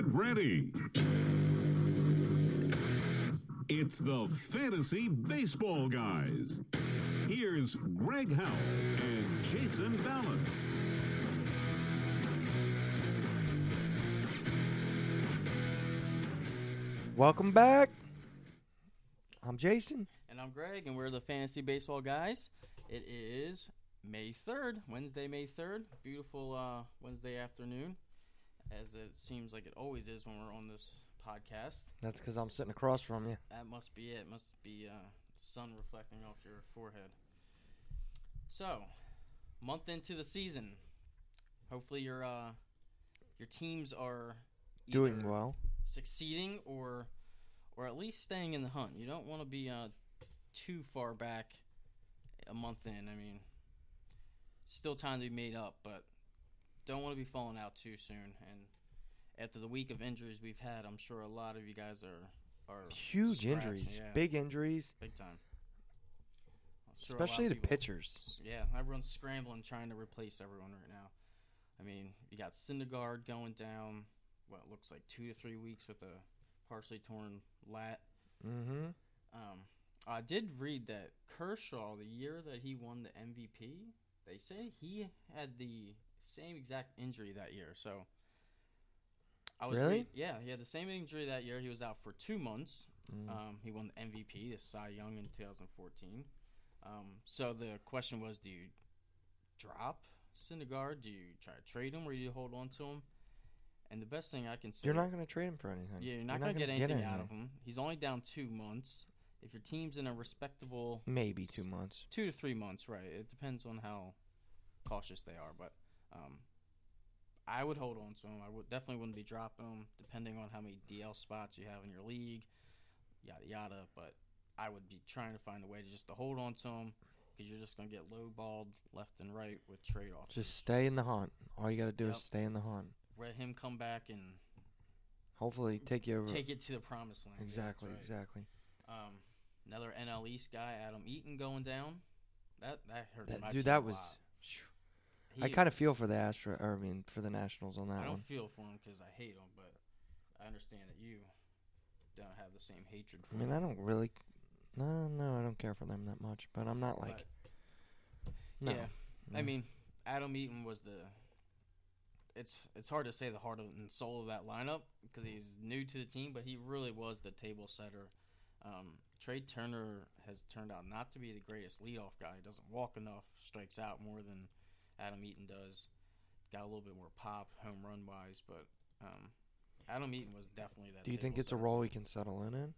Get ready. It's the Fantasy Baseball Guys. Here's Greg Howell and Jason Balance. Welcome back. I'm Jason. And I'm Greg, and we're the Fantasy Baseball Guys. It is May 3rd, Wednesday, May 3rd. Beautiful uh, Wednesday afternoon, as it seems like it always is when we're on this podcast. That's because I'm sitting across from you. That must be it. Must be uh, sun reflecting off your forehead. So, month into the season. Hopefully, your uh, your teams are Doing well. succeeding or or at least staying in the hunt. You don't want to be uh, too far back a month in. I mean, still time to be made up, but don't want to be falling out too soon. And after the week of injuries we've had, I'm sure a lot of you guys are are Huge scratching, injuries. yeah, Big injuries. big time. Sure Especially the people- pitchers. Yeah, everyone's scrambling trying to replace everyone right now. I mean, you got Syndergaard going down. What looks like two to three weeks with a partially torn lat. Mm-hmm. Um, I did read that Kershaw, the year that he won the MVP, they say he had the same exact injury that year. So, I was Really? yeah, he had the same injury that year. He was out for two months. Mm. Um, he won the MVP, the Cy Young in 2014. Um, so the question was, do you drop Syndergaard? Do you try to trade him, or do you hold on to him? And the best thing I can say, You're not going to trade him for anything. yeah, you're not, gonna gonna, get anything out of him. He's only down two months. If your team's in a respectable Maybe two months. two to three months, right? It depends on how cautious they are, but um, I would hold on to him. I would definitely wouldn't be dropping him, depending on how many DL spots you have in your league, yada yada. But I would be trying to find a way to just to hold on to him because you're just gonna get lowballed left and right with trade offs. Just stay in the hunt. All you got to do Yep. is stay in the hunt. let him come back and Hopefully, take you over. take it to the promised land. Exactly. right. Exactly. Um, another NL East guy, Adam Eaton, going down. That that hurt That, my dude, that was. Lot. I kind of feel for the Astro. Or, I mean, for the Nationals on that one. I don't one. feel for him because I hate him, but I understand that you don't have the same hatred for I mean, him. I don't really. No, no, I don't care for them that much. But I'm not like. No. yeah, I mean, Adam Eaton was the. It's it's hard to say the heart and soul of that lineup because he's new to the team, but he really was the table setter. Um, Trea Turner has turned out not to be the greatest leadoff guy. He doesn't walk enough, strikes out more than Adam Eaton does. Got a little bit more pop home run wise, but um, Adam Eaton was definitely that. Do you think it's a role he can settle in? in?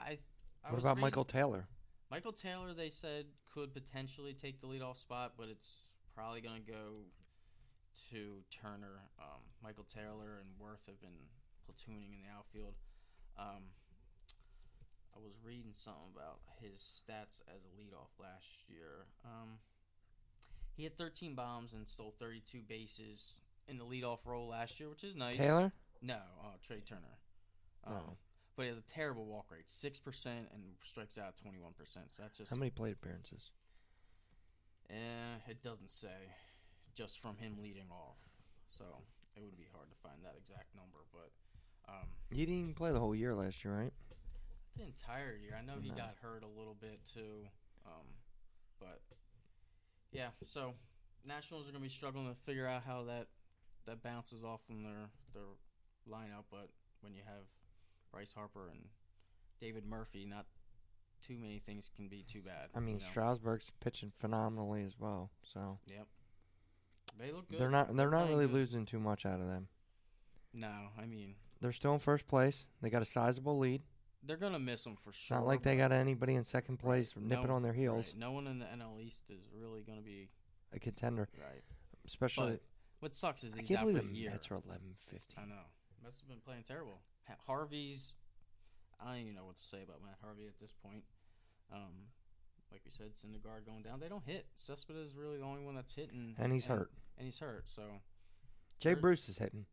I. I What about reading- Michael Taylor? Michael Taylor, they said, could potentially take the leadoff spot, but it's probably going to go to Turner. Um, Michael Taylor and Werth have been platooning in the outfield. Um, I was reading something about his stats as a leadoff last year. Um, he had 13 bombs and stole 32 bases in the leadoff role last year, which is nice. Taylor? No, uh, Trea Turner. Um, No. But he has a terrible walk rate, six percent, and strikes out twenty one percent. So that's just How many plate appearances? Eh, it doesn't say. Just from him leading off, so it would be hard to find that exact number. But um, He didn't even play the whole year last year, right? the entire year, I know he got hurt a little bit too. Um, but yeah, so Nationals are gonna be struggling to figure out how that that bounces off from their their lineup. But when you have Bryce Harper and David Murphy, not too many things can be too bad. I mean, you know? Strasburg's pitching phenomenally as well. So Yep. They look good. they're not they're not playing really good. losing too much out of them. No, I mean They're still in first place. They got a sizable lead. They're gonna miss them for sure. not like they got anybody in second place nipping No- on their heels. right, No one in the NL East is really gonna be A contender, right. especially. But what sucks is I he's can't out believe for the a year. Mets are 11 15. I know. Mets have been playing terrible. Ha- Harvey's. I don't even know what to say about Matt Harvey at this point. Um, like we said, Syndergaard going down. They don't hit. Cespedes is really the only one that's hitting. And he's hurt. And he's hurt. So Jay Bruce is hitting.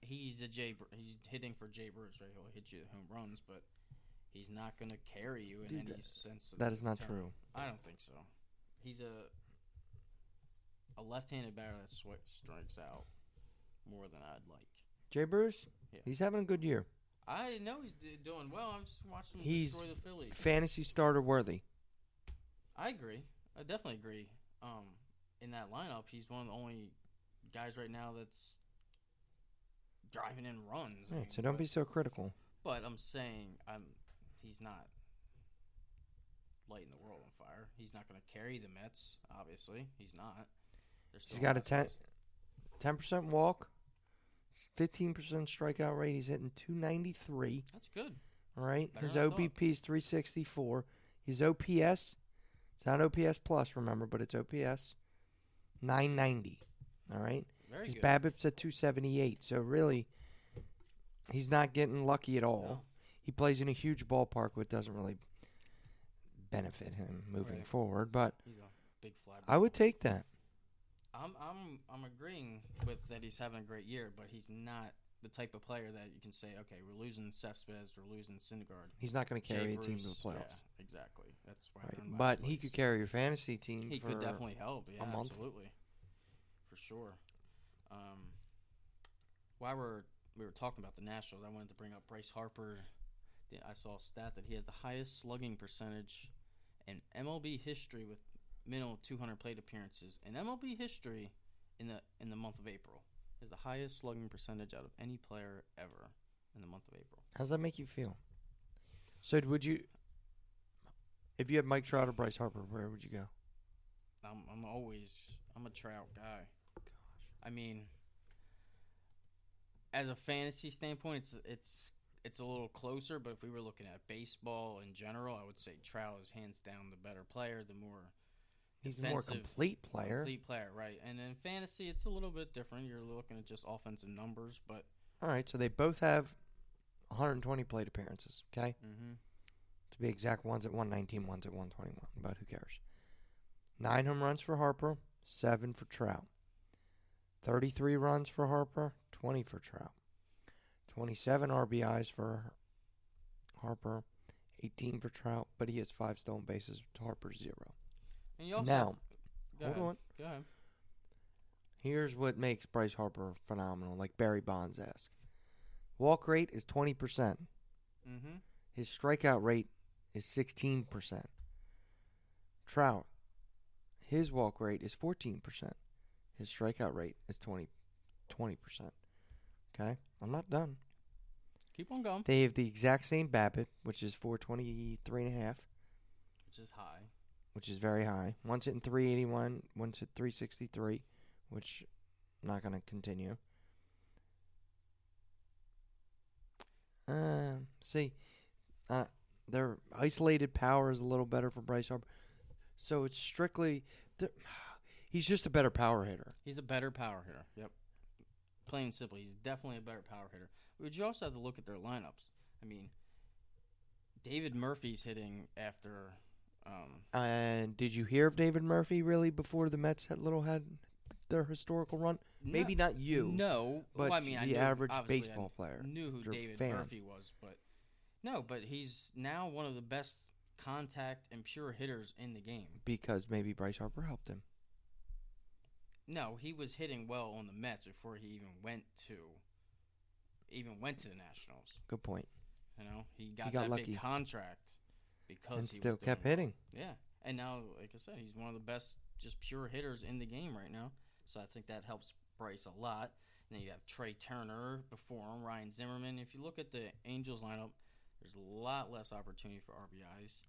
He he's a Jay. He's hitting for Jay Bruce, right? He'll hit you the home runs, but he's not going to carry you in Dude, any that- sense. Of That is not term. true. I don't think so. He's a a left-handed batter that swi strikes out more than I'd like. Jay Bruce, Yeah. he's having a good year. I know he's d- doing well. I'm just watching him He's destroy the Phillies. Fantasy starter worthy. I agree. I definitely agree. Um, in that lineup, he's one of the only guys right now that's driving in runs. I mean, so don't but, be so critical. But I'm saying, I'm he's not lighting the world on fire. He's not going to carry the Mets. Obviously, he's not. He's got a last 10 place. ten percent walk, fifteen percent strikeout rate. He's hitting two ninety three. That's good. All right, Better his than I thought. OBP is three sixty four. His OPS, it's not OPS plus, remember, but it's OPS nine ninety. All right, Very his good. BABIP's at two seventy eight. So really, he's not getting lucky at all. No. He plays in a huge ballpark, which doesn't really benefit him moving Right. forward. But He's a big fly. I would take that. I'm I'm I'm agreeing with that he's having a great year, but he's not the type of player that you can say, okay, we're losing Cespedes, we're losing Syndergaard. He's not going to Jay carry a team to the playoffs. Yeah, exactly. That's why. Right. But he could carry your fantasy team. He could definitely help. Yeah, absolutely, for sure. Um, while we're we were talking about the Nationals, I wanted to bring up Bryce Harper. I saw a stat that he has the highest slugging percentage in MLB history with minimal 200 plate appearances in MLB history in the in the month of April. Is the highest slugging percentage out of any player ever in the month of April. How does that make you feel? So would you, if you had Mike Trout or Bryce Harper, where would you go? I'm I'm always I'm a Trout guy. I mean, as a fantasy standpoint, it's it's it's a little closer. But if we were looking at baseball in general, I would say Trout is hands down the better player, the more He's a more complete player. complete player, right? And in fantasy, it's a little bit different. You're looking at just offensive numbers, but All right, so they both have 120 plate appearances. Okay, mm-hmm. to be exact, one's at 119, one's at 121. But who cares? Nine home runs for Harper, seven for Trout. 33 runs for Harper, 20 for Trout. 27 RBIs for Harper, 18 for Trout, but he has five stolen bases to Harper's zero. and you also now, go hold ahead. on. Go ahead. Here's what makes Bryce Harper phenomenal, like Barry Bonds asked. Walk rate is 20%. Mm-hmm. His strikeout rate is 16%. Trout, his walk rate is 14%. His strikeout rate is 20, 20%. Okay? I'm not done. Keep on going, They have the exact same BABIP, which is 423 and a half, which is high. which is very high. One's hitting 381, one's at 363, which I'm not going to continue. Uh, see, uh, their isolated power is a little better for Bryce Harper. So it's strictly, the- he's just a better power hitter. He's a better power hitter. Yep. Plain and simple, he's definitely a better power hitter. But you also have to look at their lineups. I mean, David Murphy's hitting after. Um, And did you hear of David Murphy really before the Mets had little had their historical run? Maybe no, not you, No, but well, I mean, I the knew, average obviously I baseball player. Knew who your David fan. Murphy was, but no, but he's now one of the best contact and pure hitters in the game. because maybe Bryce Harper helped him. No, he was hitting well on the Mets before he even went to even went to the Nationals. Good point. You know, he got, got that lucky. big contract because and he still kept well. hitting. Yeah, and now, like I said, he's one of the best, just pure hitters in the game right now. So I think that helps Bryce a lot. And then you have Trea Turner before him, Ryan Zimmerman. If you look at the Angels lineup, there's a lot less opportunity for RBIs.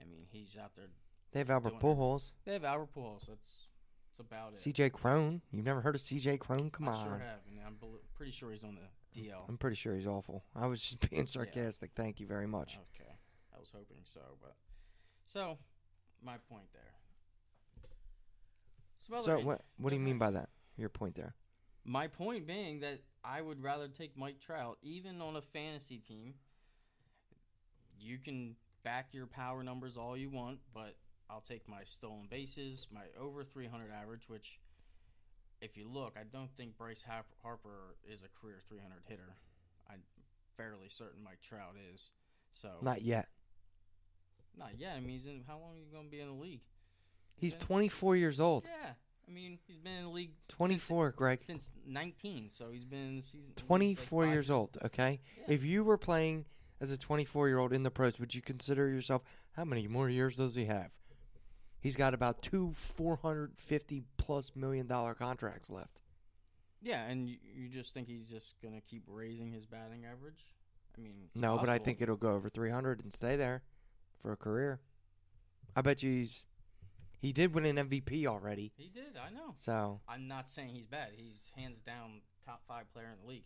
I mean, he's out there. They have Albert. Pujols, They have Albert Pujols. That's that's about it. C.J. Cron. You've never heard of C.J. Cron? Come I on. sure have, and I'm bel- pretty sure he's on the DL. I'm pretty sure he's awful. I was just being sarcastic. Thank you very much. Okay, I was hoping so, but so my point there. Some other So in- what? What do you mean by that? Your point there. My point being that I would rather take Mike Trout, even on a fantasy team. You can back your power numbers all you want, but I'll take my stolen bases, my over 300 average, which, if you look, I don't think Bryce Harper is a career 300 hitter. I'm fairly certain Mike Trout is. So Not yet. not yet. I mean, he's in. How long are you going to be in the league? He's Yeah. 24 years old. Yeah, I mean, he's been in the league since- 24, Greg. since 19, so he's been in the season. at least, like, 24 years old, okay? Yeah. If you were playing as a 24 year old in the pros, would you consider yourself, how many more years does he have? He's got about two 450 plus million dollar contracts left. Yeah, and you, you just think he's just gonna keep raising his batting average? I mean, No, but I think it'll go over 300 and stay there for a career. I bet you he's. He did win an MVP already. he did. I know. So, I'm not saying he's bad. He's hands down top five player in the league.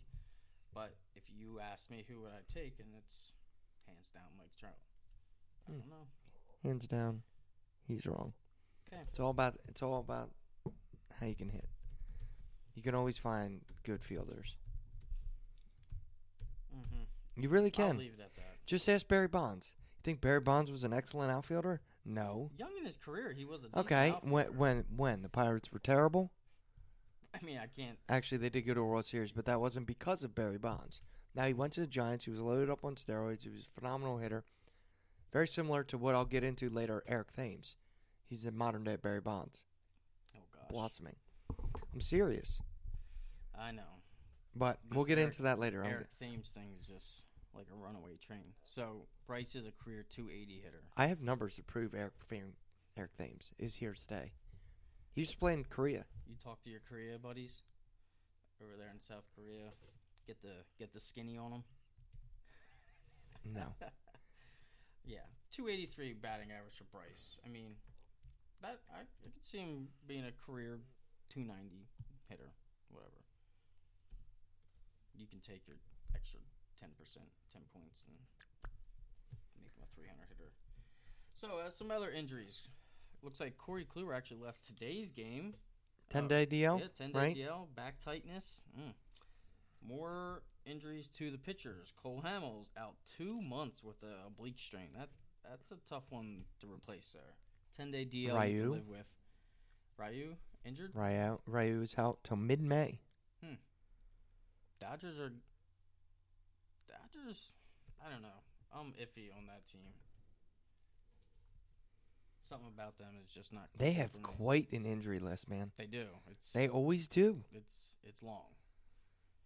But if you ask me who would I take, and it's hands down Mike Trout. I Hmm. don't know. hands down, he's wrong. Okay. It's all about it's all about how you can hit. You can always find good fielders. Mm-hmm. You really I'll can. leave it at that. Just ask Barry Bonds. You think Barry Bonds was an excellent outfielder? No. Young in his career, he was a Okay, when when when the Pirates were terrible, I mean, I can't. actually they did go to a World Series, but that wasn't because of Barry Bonds. Now he went to the Giants. He was loaded up on steroids. He was a phenomenal hitter. Very similar to what I'll get into later. Eric Thames. He's the modern day Barry Bonds, Oh gosh, blossoming. I'm serious, I know. but This we'll get Eric- into that later. I'm Eric Thames thing is just like a runaway train. So Bryce is a career 280 hitter. I have numbers to prove Eric Eric Thames is here today. stay. He used to play in Korea. You talk to your Korea buddies over there in South Korea. Get the get the skinny on them. No, Yeah, 283 batting average for Bryce. I mean, that I, I could see him being a career 290 hitter, whatever. You can take your extra 10%, 10 points, and make him a 300 hitter. So, uh, some other injuries. Looks like Corey Kluber actually left today's game. ten Uh, day DL, yeah, 10 day right? DL, back tightness. Mm. More injuries to the pitchers. Cole Hamels out two months with a oblique strain. That That's a tough one to replace there. 10 day DL Ryu. can live with. Ryu injured? Ryu Ryu's out till mid May. Hmm. Dodgers are. Dodgers, I don't know. I'm iffy on that team. Something about them is just not. They have quite an injury list, man. They do. It's They always do. it's it's long.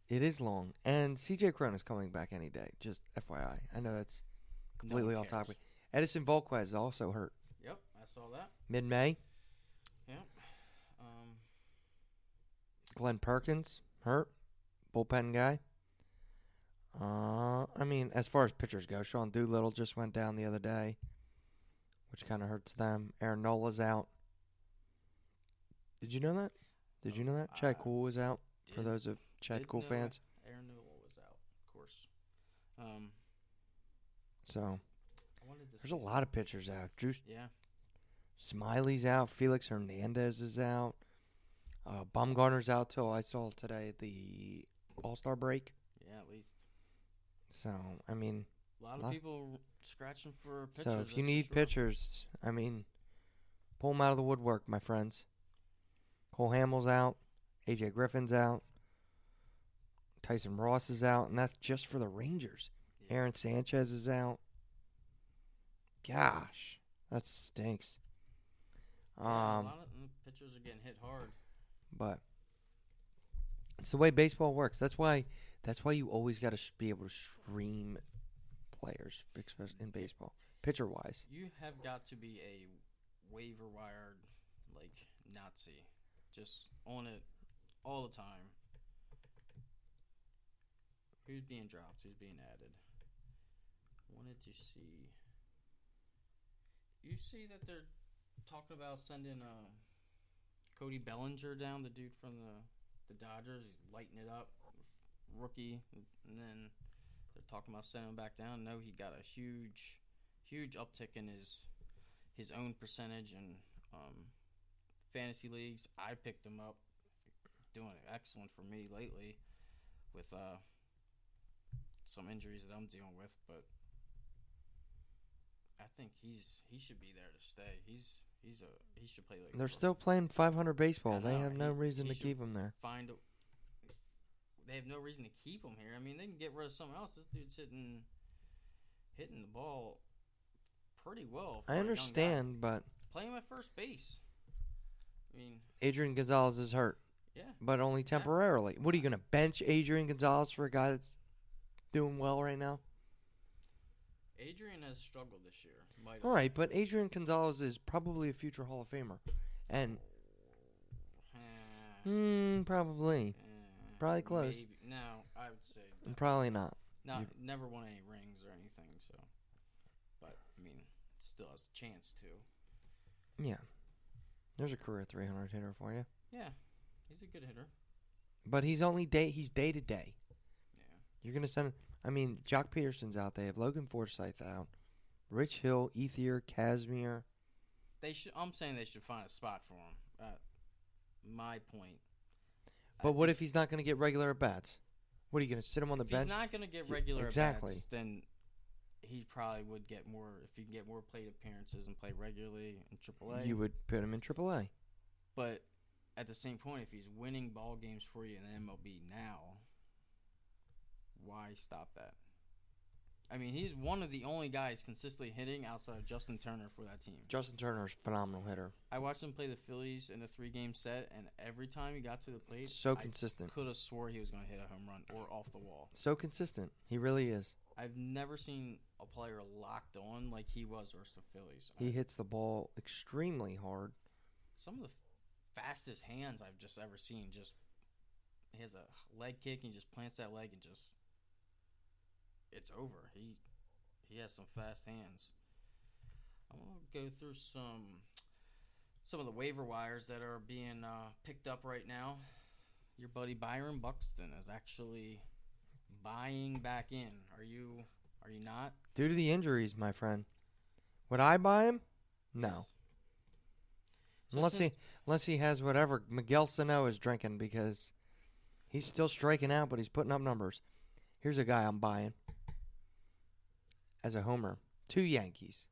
It is long, and CJ Cron is coming back any day. Just FYI, I know that's completely one off cares. topic. Edinson Volquez is also hurt Yep, I saw that. mid May. Yep. Um, Glenn Perkins hurt, bullpen guy. Uh, I mean, as far as pitchers go, Sean Doolittle just went down the other day, which kind of hurts them. Aaron Nola's out. Did you know that? Did you know that? Chad Uh, Cool was out. For those of Chad did Cool fans, Aaron Newell was out, of course. Um, so I wanted to there's a lot of pitchers out. Drew Yeah. Smiley's out. Felix Hernandez is out. Uh, Bumgarner's out till I saw today at the All Star break. Yeah, at least So I mean, a lot of Lot- people scratching for pitchers. so if you need sure. pitchers, I mean, pull them out of the woodwork, my friends. Cole Hamels out. AJ Griffin's out. Tyson Ross is out, and that's just for the Rangers. Aaron Sanchez is out. Gosh, that stinks. Yeah, a Um, lot of mm, pitchers are getting hit hard. but it's the way baseball works. That's why. That's why you always got to sh- be able to stream players, in baseball, pitcher wise. You have got to be a waiver wired like Nazi, just on it all the time. Who's being dropped? Who's being added? Wanted to see. You see that they're talking about sending uh, Cody Bellinger down, the dude from the the Dodgers. He's lighting it up, rookie, and then they're talking about sending him back down. No, he got a huge, huge uptick in his his own percentage and um, fantasy leagues. I picked him up, doing excellent for me lately, with uh, some injuries that I'm dealing with. But I think he's he should be there to stay. He's he's a he should play like They're still playing 500 baseball. They have no he- reason he to keep him there. find. A, they have no reason to keep him here. I mean, they can get rid of someone else. This dude's hitting hitting the ball pretty well. for I a young guy. understand, but Play him at first base. I mean, Adrian Gonzalez is hurt, yeah. but only temporarily. What are you going to bench Adrian Gonzalez for a guy that's doing well right now? Adrian has struggled this year. Might All right, but Adrian Gonzalez is probably a future Hall of Famer, and hmm, probably, eh, probably close. maybe- No, I would say probably not. not you- never won any rings or anything. So, but I mean, still has a chance to. Yeah, there's a career 300 hitter for you, Yeah, he's a good hitter. but he's only day. He's day to day. You're gonna send. I mean, Joc Pederson's out. They have Logan Forsythe out, Rich Hill, Ethier, Kazmir. They should. I'm saying they should find a spot for him. Uh, my point. I But what think if he's not gonna get regular at bats? What are you gonna sit him on the if bench? he's not going to get regular exactly. at-bats, then he probably would get more if he can get more plate appearances and play regularly in AAA. you would put him in AAA. But at the same point, if he's winning ball games for you in the MLB now, why stop that? I mean, he's one of the only guys consistently hitting outside of Justin Turner for that team. Justin Turner's a phenomenal hitter. I watched him play the Phillies in a three-game set, and every time he got to the plate, So consistent. could have swore he was going to hit a home run or off the wall. So consistent. He really is. I've never seen a player locked on like he was versus the Phillies. He hits the ball extremely hard. some of the fastest hands I've just ever seen. Just he has a leg kick and just plants that leg and just it's over. He he has some fast hands. I'm gonna go through some some of the waiver wires that are being uh, picked up right now. Your buddy Byron Buxton is actually buying back in. Are you? Are you not? Due to the injuries, my friend. Would I buy him? No. So unless he unless he has whatever Miguel Sano is drinking because he's still striking out, but he's putting up numbers. Here's a guy I'm buying as a homer. Two Yankees.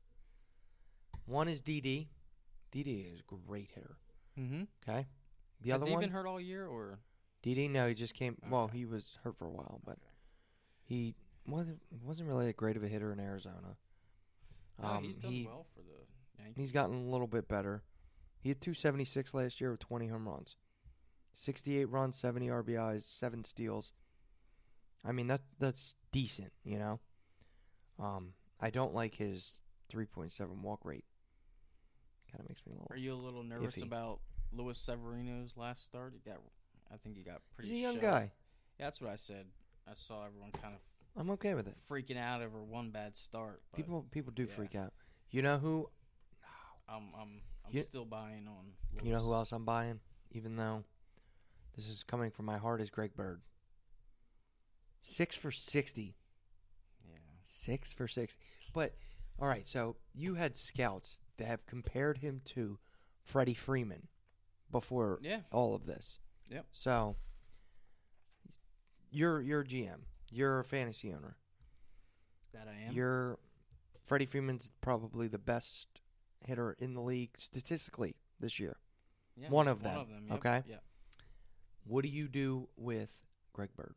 One is Didi. Didi is a great hitter. Mm-hmm. Okay. The Has other he one, been hurt all year or? Didi. No, he just came. Well, he was hurt for a while, but he wasn't wasn't really that great of a hitter in Arizona. No, Um, he's done he, well for the Yankees. He's gotten a little bit better. He had 276 last year with 20 home runs, 68 runs, 70 RBIs, seven steals. I mean that that's decent, you know. Um, I don't like his 3.7 walk rate. Kind of makes me a little. Are you a little nervous iffy. about Luis Severino's last start? He got, I think he got pretty. He's a young guy. Yeah, that's what I said. I saw everyone kind of I'm okay with it. freaking out over one bad start. People people do yeah. freak out. You know who? I'm I'm I'm You- still buying on. You know who else I'm buying? Even though this is coming from my heart is Greg Bird. Six for 60. Six for six. But all right, so you had scouts that have compared him to Freddie Freeman before Yeah. all of this. Yep. So you're you're a GM. You're a fantasy owner. That I am. You're Freddie Freeman's probably the best hitter in the league statistically this year. yeah, one he's of them, yep, okay? Yeah. What do you do with Greg Bird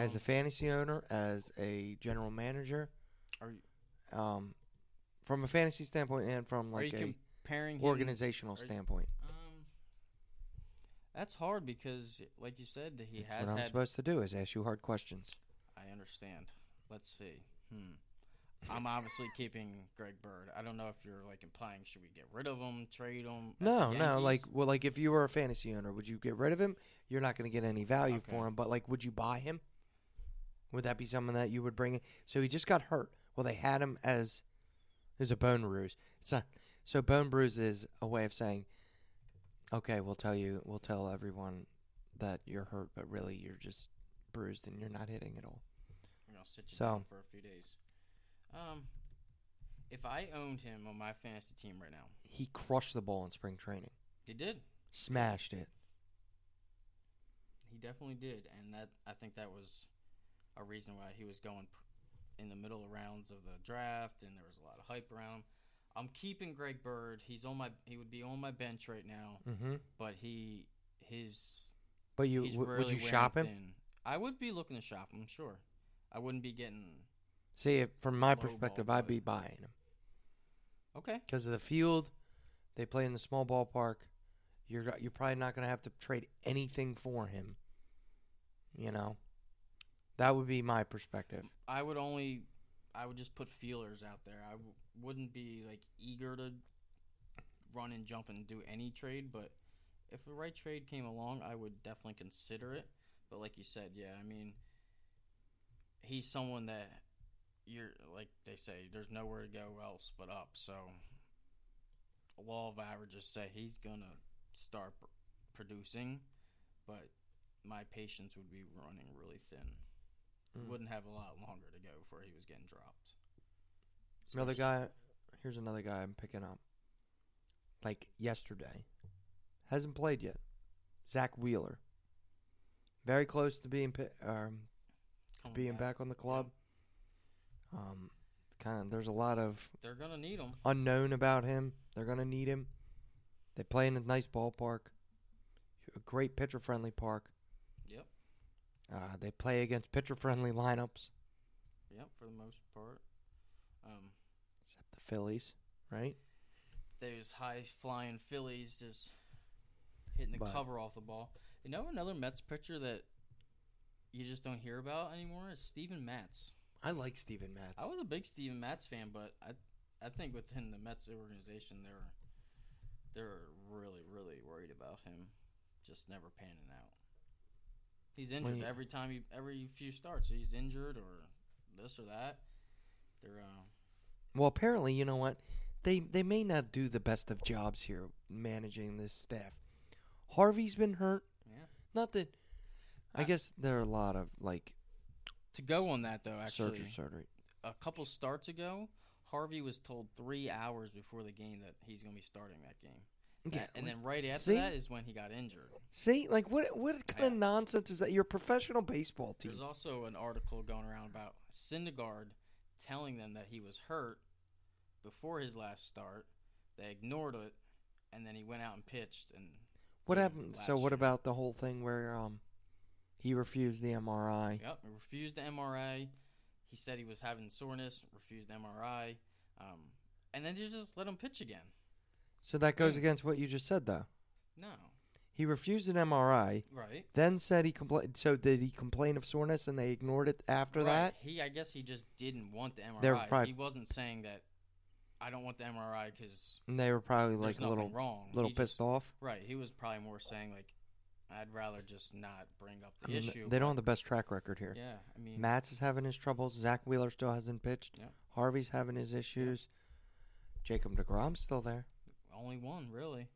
as a fantasy owner, as a general manager, are you, um, from a fantasy standpoint and from like a comparing him? organizational you- standpoint? Um, that's hard because, like you said, he That's has what I'm supposed to do is ask you hard questions. I understand. Let's see. Hmm. I'm obviously keeping Greg Bird. I don't know if you're like implying should we get rid of him, trade him? No, no, like well, like if you were a fantasy owner, would you get rid of him? You're not going to get any value Okay. for him, but like, would you buy him? Would that be someone that you would bring in? So he just got hurt. Well, they had him as as a bone bruise. It's not. So bone bruise is a way of saying, okay, we'll tell you, we'll tell everyone that you're hurt, but really you're just bruised and you're not hitting at all. I'm gonna sit you So- down for a few days. Um, if I owned him on my fantasy team right now, He crushed the ball in spring training, he did. smashed it. He definitely did, and that I think that was a reason why he was going in the middle rounds of the draft, and there was a lot of hype around him. I'm keeping Greg Bird. He's on my. He would be on my bench right now, hmm but he his But you w- really would you shop him? thin. I would be looking to shop him. Sure, I wouldn't be getting See, from my perspective, ball, I'd but- be buying him okay. because of the field. They play in the small ballpark. You're you're probably not going to have to trade anything for him. You know, that would be my perspective. I would only, I would just put feelers out there. I w- wouldn't be like eager to run and jump and do any trade, but if the right trade came along, I would definitely consider it. But like you said, yeah, I mean, he's someone that you're like they say, there's nowhere to go else but up. So, law of averages say he's gonna start pr- producing, but my patience would be running really thin. Mm. Wouldn't have a lot longer to go before he was getting dropped. Another guy. Here's another guy I'm picking up. Like yesterday, hasn't played yet. Zack Wheeler. Very close to being um, coming being back on the club. Um, kind of. There's a lot of They're gonna need him. unknown about him. They're gonna need him. They play in a nice ballpark, a great pitcher-friendly park. Uh, they play against pitcher-friendly lineups, Yep, for the most part. Um, except the Phillies, right? those high flying Phillies is hitting the But- cover off the ball. You know another Mets pitcher that you just don't hear about anymore is Steven Matz. I like Steven Matz. I was a big Steven Matz fan, but I I think within the Mets organization they're they're really really worried about him just never panning out. He's injured you- every time he every few starts. He's injured or this or that. They're uh, Well, apparently, you know what? They they may not do the best of jobs here managing this staff. Harvey's been hurt. yeah. Not that. I I- guess there are a lot of like To go on that though, actually, surgery, surgery. a couple starts ago, Harvey was told three hours before the game that he's going to be starting that game. Yeah, and like, then right after see? that is when he got injured. see, like what what kind of nonsense is that? You're a professional baseball team. There's also an article going around about Syndergaard telling them that he was hurt before his last start. They ignored it, and then he went out and pitched. And What happened? So what year. about the whole thing where um he refused the MRI? Yep, he refused the MRI. He said he was having soreness, refused MRI, um, and then you just let him pitch again. So that goes Yeah. against what you just said, though. No, He refused an MRI, right? then said he complained. So did he complain of soreness, and they ignored it after Right. that? he I guess he just didn't want the MRI. They were probably- he wasn't saying that I don't want the MRI because they were probably like a little wrong. little He pissed just- off. Right. He was probably more saying like, I'd rather just not bring up the I mean, issue. they don't have the best track record here. Yeah, I mean, Matz is having his troubles. Zack Wheeler still hasn't pitched. Yeah. Harvey's having his issues. Jacob deGrom's still there. Only one really.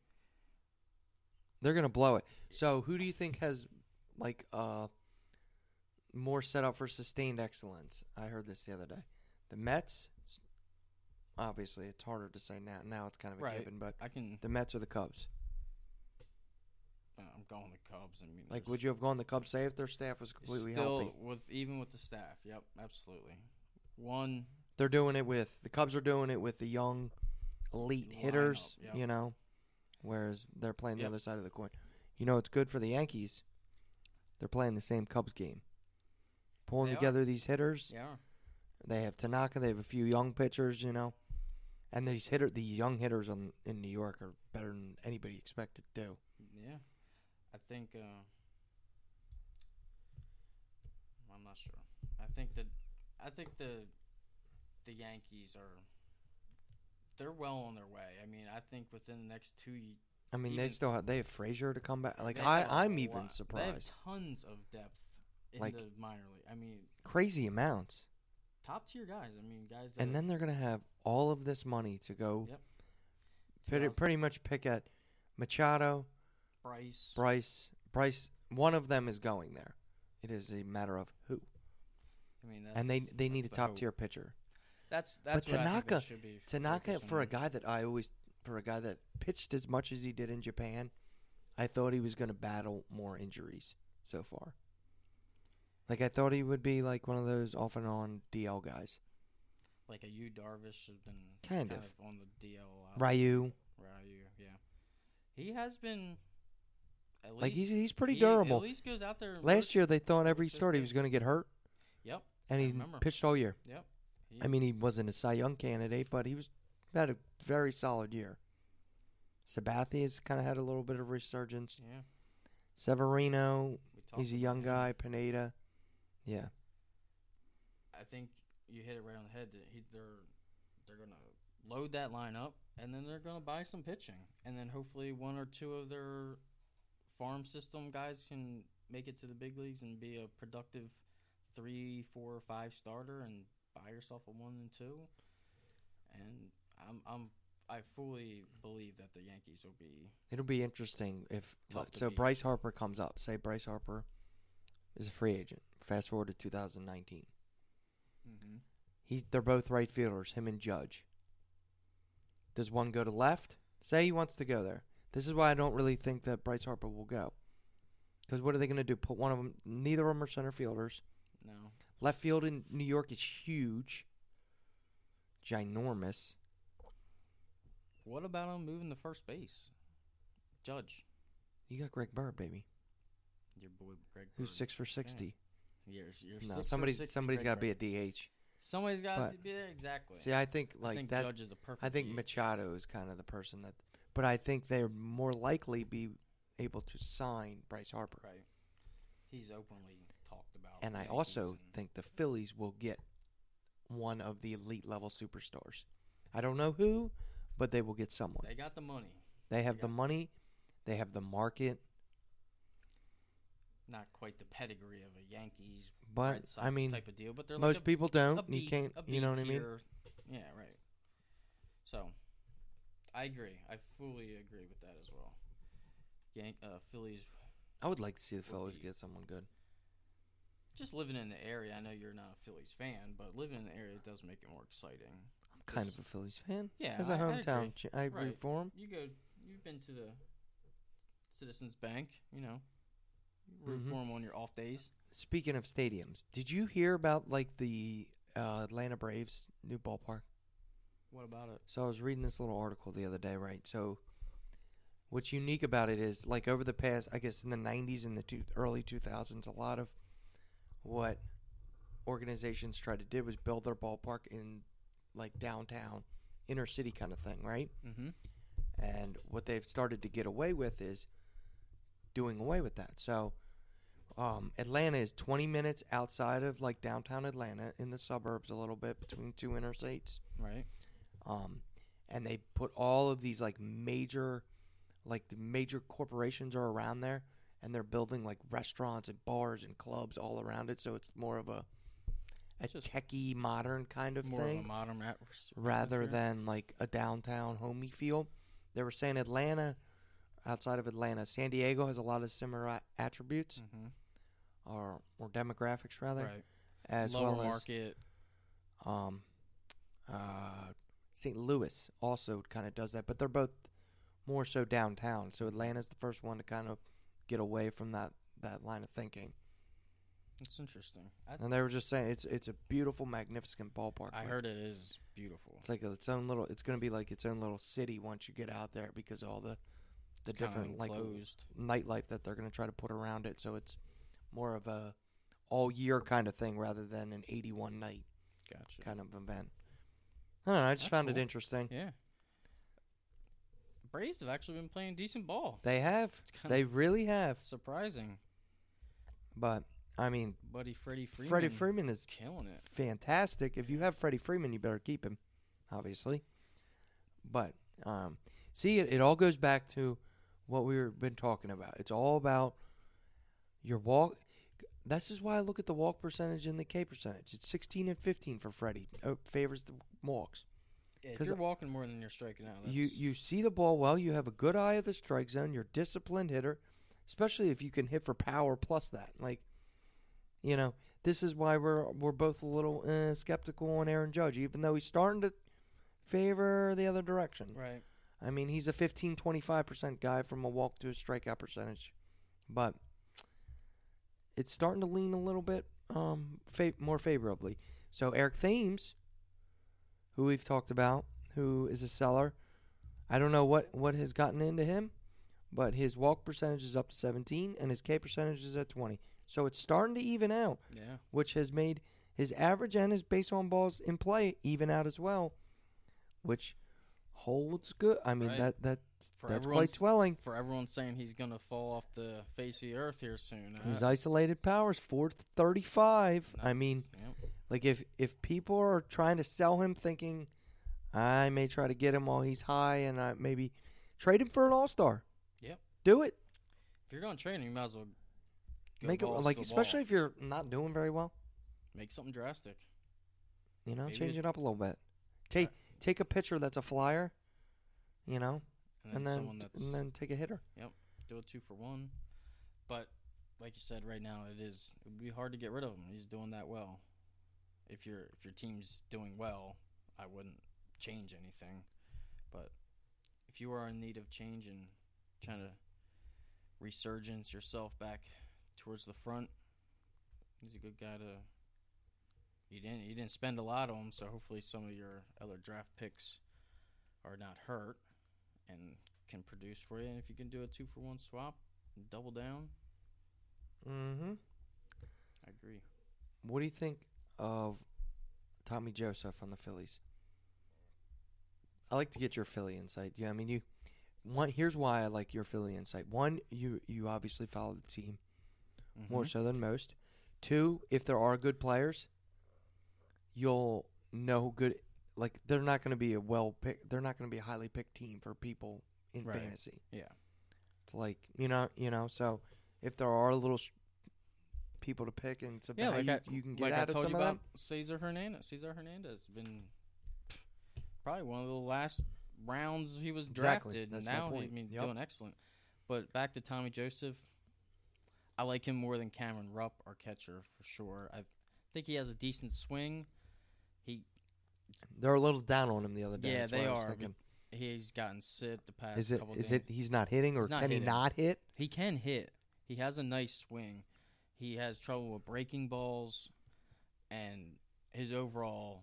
They're gonna blow it. So who do you think has like uh more set up for sustained excellence? I heard this the other day. The Mets. Obviously, it's harder to say now. Now it's kind of a Right. given, but I can. the Mets or the Cubs. I'm going the Cubs. I mean, Like, would you have gone the Cubs say if their staff was completely still healthy? with even with the staff? Yep, absolutely. One They're doing it with the Cubs are doing it with the young, elite Lineup, hitters. yep. You know, whereas they're playing the Yep. other side of the coin. You know, it's good for the Yankees. They're playing the same Cubs game, pulling They are. together these hitters. yeah. They have Tanaka. They have a few young pitchers. You know, and these hitter, the young hitters on in New York are better than anybody expected to. Yeah, I think uh, I'm not sure. I think that I think the the Yankees are they're well on their way. I mean, I think within the next two I mean, they still have they have Frazier to come back. Like I, I'm even lot- They have surprised. tons of depth in Like- the minor league. I mean, Crazy amounts. top tier guys. I mean, guys. That And then they're gonna have all of this money to go Yep. pretty, pretty much pick at Machado, Bryce. Bryce, Bryce. One of them is going there. It is a matter of who, I mean, that's, and they they need a top tier pitcher. That's that's what I think Tanaka- should be Tanaka for a guy that I always for a guy that pitched as much as he did in Japan, I thought he was going to battle more injuries so far. Like I thought he would be like one of those off and on DL guys. like a a Yu Darvish has been Kind kind, of. of. on the DL a lot. Ryu, Ryu, yeah. He has been at like he's least he's pretty he durable. At least goes out there. Last year they thought every start he was going to get hurt, Yep, and he pitched all year. yep. I mean, he wasn't a Cy Young candidate, but he was had a very solid year. Sabathia has kind of had a little bit of resurgence. Yeah. Severino, he's a young guy. Pineda, yeah. I think you hit it right on the head. That he, they're they're gonna load that line up, and then they're gonna buy some pitching, and then hopefully one or two of their farm system guys can make it to the big leagues and be a productive three, four, or five starter, and buy yourself a one and two. And I'm I'm I fully believe that the Yankees will be It'll be interesting if Tough to so. beat. Bryce Harper comes up. Say Bryce Harper is a free agent. Fast forward to 2019. mm-hmm. He, they're both right fielders. Him and Judge. Does one go to left? Say he wants to go there. This is why I don't really think that Bryce Harper will go. Because what are they going to do? Put one of them? Neither of them are center fielders. no. Left field in New York is huge, ginormous. What about him moving to first base? Judge, You got Greg Bird, baby, your boy Greg. Bird. who's six for sixty. Years, you're No, six for somebody's 60 somebody's Greg got to be a DH. Somebody's got to be there. Exactly. See, I think I like think that. Judge is a perfect. I think DH. Machado is kind of the person that, but I think they're more likely be able to sign Bryce Harper. Right. He's openly talked about. And I also think the Phillies will get one of the elite level superstars. I don't know who, but they will get someone. they got the money. They have the money, they have the market, Not quite the pedigree of a Yankees, but Red Sox I mean, type of deal. But they're most like a, people don't. B, you can't. You know what I mean? Yeah, right. So, I agree. I fully agree with that as well. Yank, uh, Phillies I would like to see the Phillies be- get someone good. Just living in the area. I know you're not a Phillies fan, but living in the area does make it more exciting. I'm kind of a Phillies fan. Yeah, as a I- hometown, agree. I root Right. for 'em. You go. You've been to the Citizens Bank. You know, you root Mhm. for 'em on your off days. Speaking of stadiums, did you hear about like the uh, Atlanta Braves new ballpark? What about it? So I was reading this little article the other day, right? So what's unique about it is like over the past, I guess in the 90s and the two, early 2000s, a lot of what organizations tried to do was build their ballpark in like downtown, inner city kind of thing, right? Mm-hmm. And what they've started to get away with is doing away with that. So um, Atlanta is 20 minutes outside of like downtown Atlanta in the suburbs a little bit between two interstates Right. um, and they put all of these like major, like the major corporations are around there, and they're building like restaurants and bars and clubs all around it. So it's more of a a Just techie, modern kind of More thing, of a modern atmos- rather atmosphere. than like a downtown homey feel. They were saying Atlanta, outside of Atlanta, San Diego has a lot of similar a- attributes Mhm. or or demographics rather, right. as Lower well as market. um, uh, St. Louis also kind of does that, but they're both more so downtown. So Atlanta's the first one to kind of get away from that that line of thinking. It's interesting. I, And they were just saying it's it's a beautiful, magnificent ballpark. I Like, heard it is beautiful. it's like its own little. It's going to be like its own little city once you get out there because of all the the It's different like nightlife that they're going to try to put around it. So it's more of a all year kind of thing rather than an 81 night Gotcha. kind of event. I don't know. I just That's found it interesting. Yeah. Braves have actually been playing decent ball. They have. They really have. surprising. But I mean, Buddy Freddie Freeman. Freddie Freeman is killing it. fantastic. If you have Freddie Freeman, you better keep him, obviously. But um, see, it, it all goes back to what we've been talking about. It's all about your walk. This is why I look at the walk percentage and the K percentage. It's 16 and 15 for Freddie. Oh, favors the walks. If 'Cause you're walking more than you're striking out, You you see the ball well. You have a good eye of the strike zone. You're a disciplined hitter, especially if you can hit for power plus that. Like, you know, this is why we're we're both a little uh, skeptical on Aaron Judge, even though he's starting to favor the other direction. right. I mean, he's a 15, 25 percent guy from a walk to a strikeout percentage, but it's starting to lean a little bit um fa- more favorably. So Eric Thames, who we've talked about, who is a seller, I don't know what what has gotten into him, but his walk percentage is up to 17 and his K percentage is at 20. So it's starting to even out, Yeah. which has made his average and his base on balls in play even out as well, which holds good. I mean Right. that that for That's quite swelling. for everyone saying he's gonna fall off the face of the earth here soon. His uh, isolated powers four thirty five. I mean, Yep. Like if if people are trying to sell him, thinking I may try to get him while he's high, and I maybe trade him for an all star. Yep. Do it. if you're going to trade him, you might as well Make it like especially wall. if you're not doing very well. make something drastic. You know, Maybe change it- up a little bit. Take take a pitcher that's a flyer. You know, And then, and then that's and then take a hitter. Yep. Do a two for one. But like you said, right now it is it would be hard to get rid of him. He's doing that well. If your if your team's doing well, I wouldn't change anything. But if you are in need of change and trying to resurgence yourself back towards the front, he's a good guy to. You didn't you didn't spend a lot on him, so hopefully some of your other draft picks are not hurt and can produce for you. And if you can do a two for one swap, double down, Mm-hmm. I agree. What do you think of Tommy Joseph on the Phillies? I like to get your Philly insight. Yeah, I mean you. One, here's why I like your Philly insight. One, you you obviously follow the team more Mhm. so than most. Two, if there are good players, you'll know good. Like they're not going to be a well pick. They're not going to be a highly picked team for people in Right. fantasy. Yeah. It's like you know, you know. So if there are little people to pick and some Yeah, like I, you can get like I out of told some you of about them. Cesar Hernandez. Cesar Hernandez has been probably one of the last rounds he was Exactly. drafted. That's now point. he's Yep. doing excellent. But back to Tommy Joseph, I like him more than Cameron Rupp, our catcher for sure. I think he has a decent swing. He They're a little down on him the other day. Yeah, That's they I are, he's gotten sit the past Is it is games. it he's not hitting or not can he not hit? He can hit. He has a nice swing. He has trouble with breaking balls, and his overall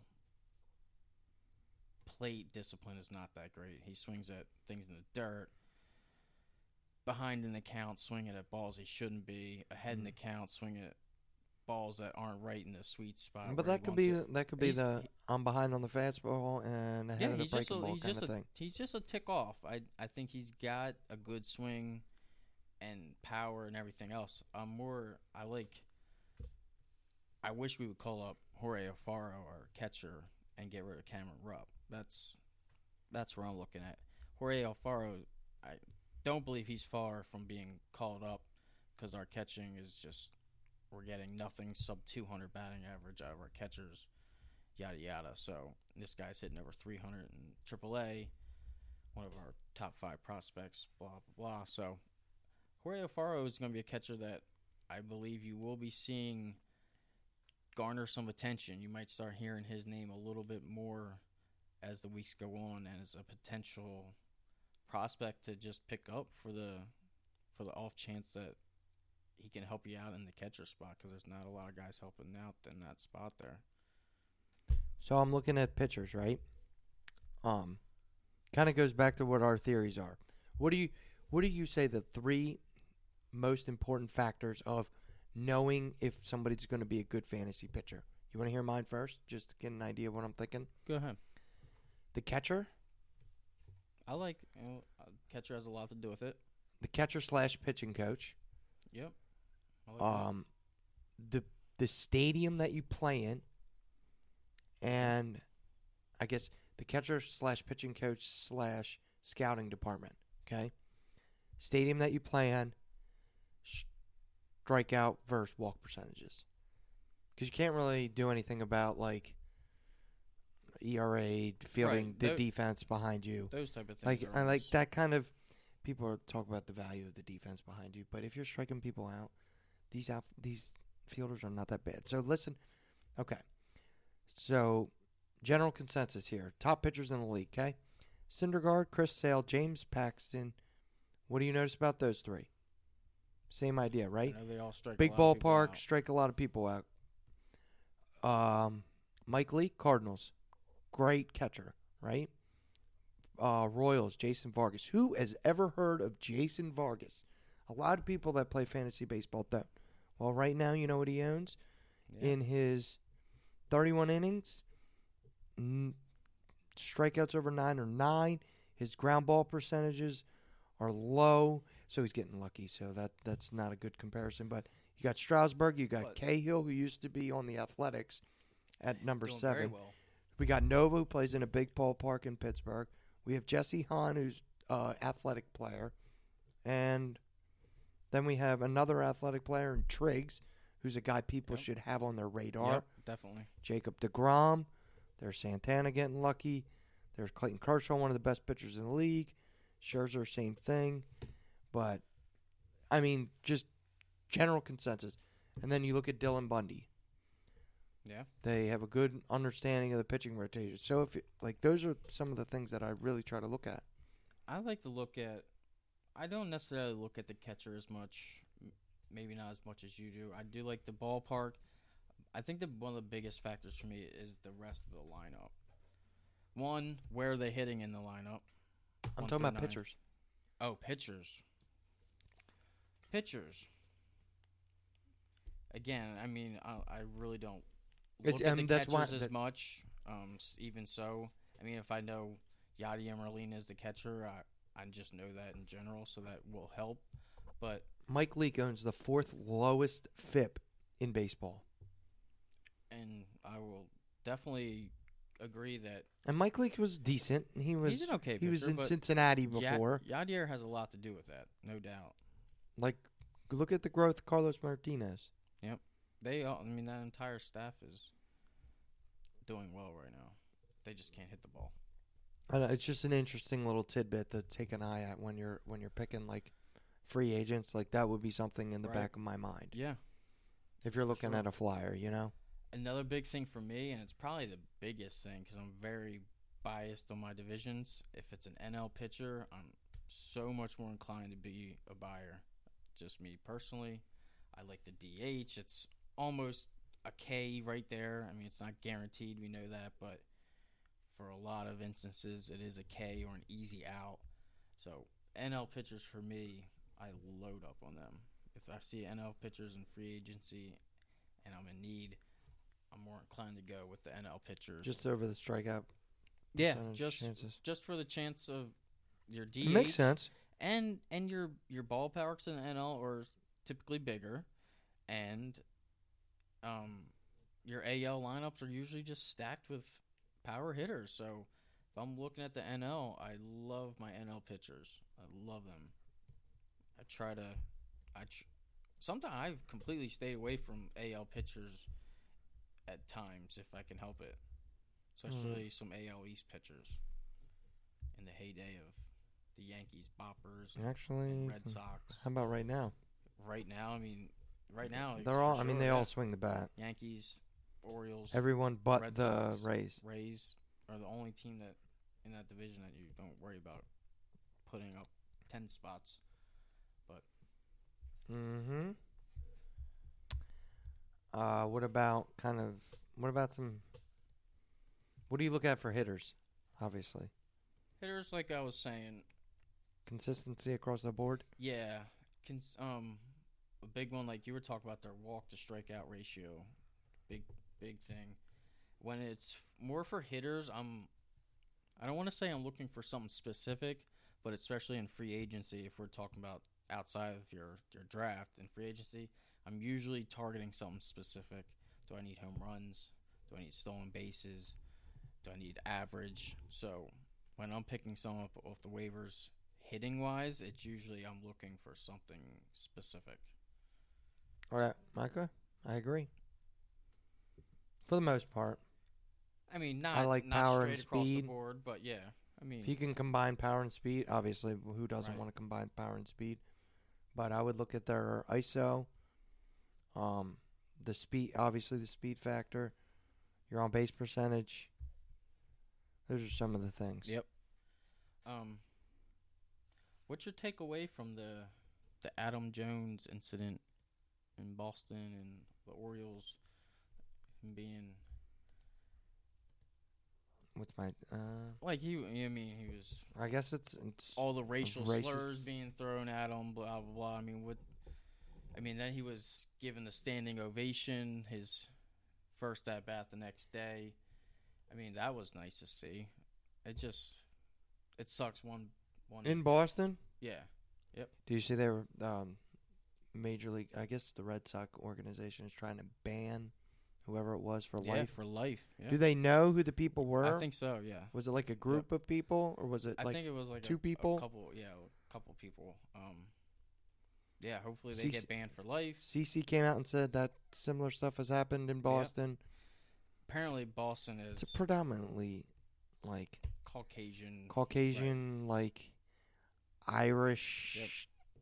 plate discipline is not that great. He swings at things in the dirt, behind in the count, swinging at balls he shouldn't be, ahead in the mm-hmm. count, swinging at balls that aren't right in the sweet spot. But that could be it. that could be He's- the I'm behind on the fastball and ahead yeah, of the breaking a, ball he's kind just of a thing. he's just a tick off. I I think he's got a good swing and power and everything else. I'm more I like. I wish we would call up Jorge Alfaro, our catcher, and get rid of Cameron Rupp. That's that's where I'm looking at. Jorge Alfaro, I don't believe he's far from being called up because our catching is just we're getting nothing sub 200 batting average out of our catchers yada yada. So this guy's hitting over 300 in AAA, one of our top five prospects. Blah blah blah. So Jorge Alfaro is going to be a catcher that I believe you will be seeing garner some attention. You might start hearing his name a little bit more as the weeks go on, as a potential prospect to just pick up for the for the off chance that he can help you out in the catcher spot because there's not a lot of guys helping out in that spot there. So I'm looking at pitchers, right? Um, kind of goes back to what our theories are. What do you what do you say the three most important factors of knowing if somebody's going to be a good fantasy pitcher? You want to hear mine first, just to get an idea of what I'm thinking. Go ahead. The catcher, I like you know, uh, catcher has a lot to do with it. the catcher slash pitching coach, Yep. Like that. um, the the stadium that you play in, and I guess the catcher slash pitching coach slash scouting department. Okay, stadium that you play in, strikeout versus walk percentages, because you can't really do anything about like ERA, fielding, Right, the tho- defense behind you. Those type of things. Like I like that kind of people are talk about the value of the defense behind you, but if you're striking people out, these out these fielders are not that bad. So listen, okay. So general consensus here: top pitchers in the league. Okay, Syndergaard, Chris Sale, James Paxton. What do you notice about those three? Same idea, I right? know they all strike Big ballpark, strike a lot of people out. Um, Mike Leake, Cardinals, great catcher, right? Uh, Royals, Jason Vargas. Who has ever heard of Jason Vargas? A lot of people that play fantasy baseball don't. Well, right now, you know what he owns Yeah. in his 31 innings. N- strikeouts over nine or nine. His ground ball percentages are low, so he's getting lucky. So that that's not a good comparison. But you got Strasburg, you got But- Cahill, who used to be on the Athletics at number seven. very well. We got Nova, who plays in a big ballpark in Pittsburgh. We have Jesse Hahn, who's uh, athletic player, and then we have another athletic player in Triggs, who's a guy people Yep. should have on their radar. Yep, definitely. Jacob deGrom. There's Santana getting lucky. There's Clayton Kershaw, one of the best pitchers in the league. Scherzer, same thing. But, I mean, just general consensus. And then you look at Dylan Bundy. Yeah. They have a good understanding of the pitching rotation. So, if it, like, those are some of the things that I really try to look at. I like to look at. I don't necessarily look at the catcher as much, maybe not as much as you do. I do like the ballpark. I think that one of the biggest factors for me is the rest of the lineup. One, where are they hitting in the lineup? I'm One talking about nine. pitchers. Oh, pitchers. Pitchers. Again, I mean, I, I really don't look at the um, why- catchers as that- much. Um, even so, I mean, if I know Yadier Molina is the catcher, I I just know that in general, so that will help. But Mike Leake owns the fourth lowest FIP in baseball. and I will definitely agree that And Mike Leake was decent. He was he's an okay he was in Cincinnati before. Yadier has a lot to do with that, no doubt. Like, look at the growth of Carlos Martinez. Yep. They, all, I mean, that entire staff is doing well right now. They just can't hit the ball. I know, it's just an interesting little tidbit to take an eye at when you're when you're picking like free agents. Like that would be something in the Right. back of my mind Yeah. if you're looking sure. at a flyer. You know, Another big thing for me, and it's probably the biggest thing because I'm very biased on my divisions. If it's an NL pitcher, I'm so much more inclined to be a buyer. Just me personally. I like the DH. It's almost a K right there. I mean, it's not guaranteed. We know that, but for a lot of instances, it is a K or an easy out. So NL pitchers for me, I load up on them. If I see NL pitchers in free agency and I'm in need, I'm more inclined to go with the NL pitchers. just over the strikeout. yeah, just chances. just for the chance of your DH It makes sense. And and your your ballparks in the NL are typically bigger, and um, your AL lineups are usually just stacked with power hitters. So if I'm looking at the NL, I love my NL pitchers. I love them. I try to, I tr- sometimes I've completely stayed away from AL pitchers at times if I can help it, especially some AL East pitchers in the heyday of the Yankees boppers and Actually, Red Sox. how about right now? Right now, I mean, right now They're all. I mean, they all swing the bat. Yankees, Orioles, Everyone but Red the Sox. Rays. Rays are the only team that in that division that you don't worry about putting up ten spots. But. Mm-hmm. Uh, what about kind of what about some? What do you look at for hitters? Obviously, Hitters, like I was saying, consistency across the board. yeah, cons- um, a big one like you were talking about their walk to strikeout ratio, big big thing. When it's more for hitters, I'm. I don't want to say I'm looking for something specific, but especially in free agency, if we're talking about outside of your your draft and free agency, I'm usually targeting something specific. Do I need home runs? Do I need stolen bases? Do I need average? So when I'm picking someone up off the waivers, hitting wise, it's usually I'm looking for something specific. All right, Micah, I agree. For the most part, I mean, not I like not power straight and across the speed. board, but yeah. I mean, if you can combine power and speed, obviously, who doesn't Right. want to combine power and speed? But I would look at their ISO, um, the speed, obviously the speed factor, your on base percentage. Those are some of the things. Yep. Um, what's your takeaway from the the Adam Jones incident in Boston and the Orioles being What's my? Uh, like he? I mean, he was I guess it's it's all the racial slurs being thrown at him, blah blah blah. I mean, what? I mean, then he was given the standing ovation. His first at bat the next day. I mean, that was nice to see. It just, it sucks. One one. In Boston, yeah. Yep. Do you see they were um, major league? I guess the Red Sox organization is trying to ban whoever it was for Yeah, life. for life. Yeah. Do they know who the people were? I think so. Yeah. was it like a group of people, or was it I like think it was like two a, people? A couple. Yeah, a couple people. Um. Yeah. Hopefully they get banned for life. CC came out and said that similar stuff has happened in Boston? Apparently Boston It's is a predominantly like Caucasian. Caucasian, like Irish Yep.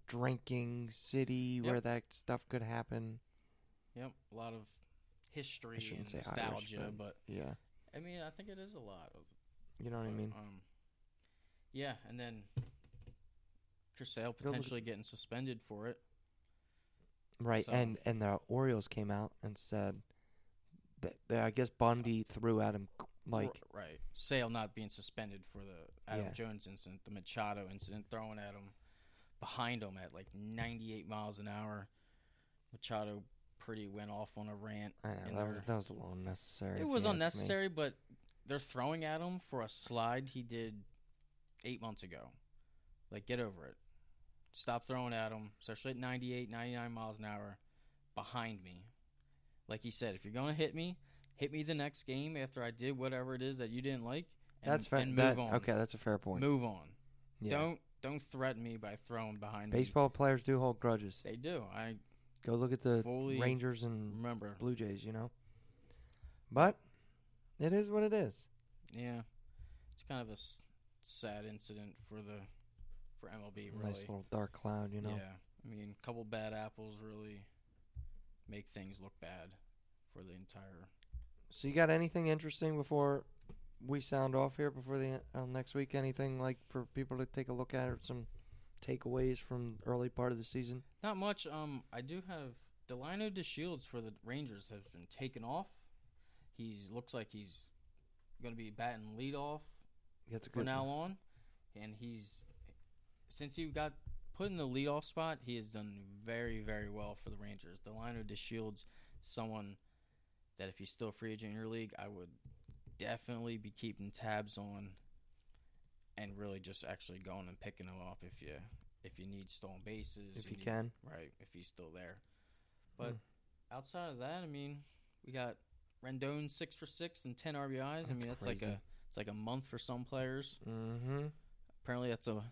drinking city where that stuff could happen. Yep. A lot of history and shouldn't say Irish, nostalgia, but- but Yeah, I mean, I think it is a lot of you know what I mean. Um, yeah, and then Chris Sale potentially getting suspended for it. Right, so- and and the Orioles came out and said that, that I guess Bundy threw at him like R- right, Sale not being suspended for the Adam Yeah. Jones incident, the Machado incident, throwing at him behind him at like 98 miles an hour. Machado pretty went off on a rant. I know that was, that was a little unnecessary. It was unnecessary, but they're throwing at him for a slide he did eight months ago. Like, get over it. Stop throwing at him, especially at 98, 99 miles an hour behind me. Like he said, if you're going to hit me, hit me the next game after I did whatever it is that you didn't like. And, That's fair. And move that, on. Okay, that's a fair point. Move on. yeah. Don't don't threaten me by throwing behind me. Baseball players do hold grudges. They do. I Go look at the Rangers and remember. Blue Jays, you know. But it is what it is. Yeah, it's kind of a s- sad incident for the for MLB. Really, Nice little dark cloud, you know. Yeah, I mean, a couple bad apples really make things look bad for the entire. So you got anything interesting before we sound off here before the uh, next week? Anything like for people to take a look at or some takeaways from early part of the season? Not much. Um, I do have Delino De Shields for the Rangers has been taken off. He's looks like he's going to be batting leadoff That's a good now on, and he's since he got put in the leadoff spot, he has done very very well for the Rangers. Delino De Shields, someone that if he's still free agent in your league, I would definitely be keeping tabs on, and really just actually going and picking him up if you if you need stolen bases, if you need- can. right? If he's still there, but Hmm. outside of that, I mean, we got Rendon six for six and ten RBIs. I mean, that's like a it's like a month for some players. Mm-hmm. Apparently, that's a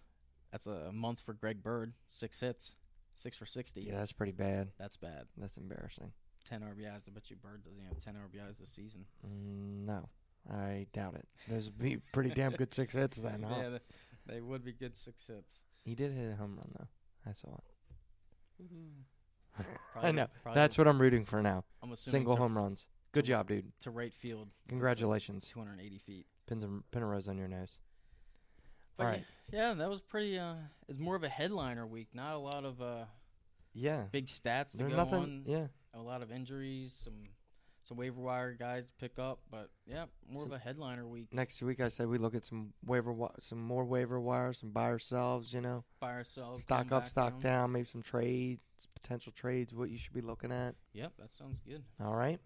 that's a month for Greg Bird, six hits, six for sixty. Yeah, that's pretty bad. That's bad. That's embarrassing. Ten RBIs. I bet you Bird doesn't have ten RBIs this season. No, I doubt it. Those would be pretty damn good six hits then, huh? Yeah, they, they would be good six hits. He did hit a home run though. I saw it. I Probably- know. That's what I'm rooting for now. I'm assuming Single to, home runs. Good to- job, dude. to right field. Congratulations. 280 feet. Pins a, pin a rose on your nose. But All yeah- Yeah, that was pretty. Uh, it's more of a headliner week. Not a lot of uh, Yeah. big stats to There's go nothing. on. Yeah. A lot of injuries, some some waiver wire guys to pick up, but yeah, more So- of a headliner week Next week, I said we look at some waiver, wi- some more waiver wires, some buy ourselves. You know, by ourselves. stock up, stock down. Maybe some trades, potential trades. What you should be looking at. Yep, that sounds good. All right.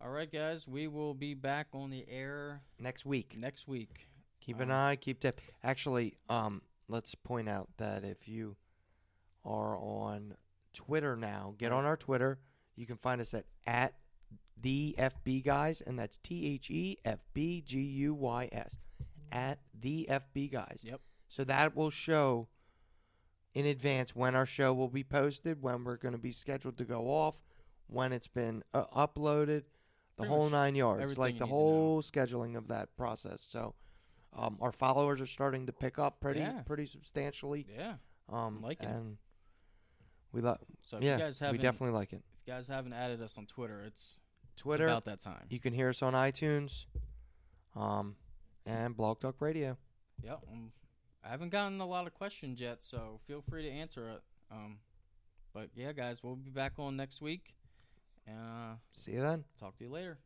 All right, guys, we will be back on the air Next week. next week. Keep an Um, eye, keep tip. Actually, um, let's point out that if you are on Twitter now, get on our Twitter. You can find us at at the FB guys, and that's T H E F B G U Y S at the FB guys. Yep. So that will show in advance when our show will be posted, when we're going to be scheduled to go off, when it's been uh, uploaded, the Pretty whole nine yards, like the need to know. whole scheduling of that process. So um, our followers are starting to pick up pretty Yeah. pretty substantially. Yeah. Um, liking it. and we love. So if Yeah, you guys we definitely like it guys haven't added us on Twitter, it's Twitter it's about that time. You can hear us on iTunes, um, and Blog Talk Radio. Yep. Um, I haven't gotten a lot of questions yet, so feel free to answer it. Um, but yeah, guys, we'll be back on next week. Uh, see you then. Talk to you later.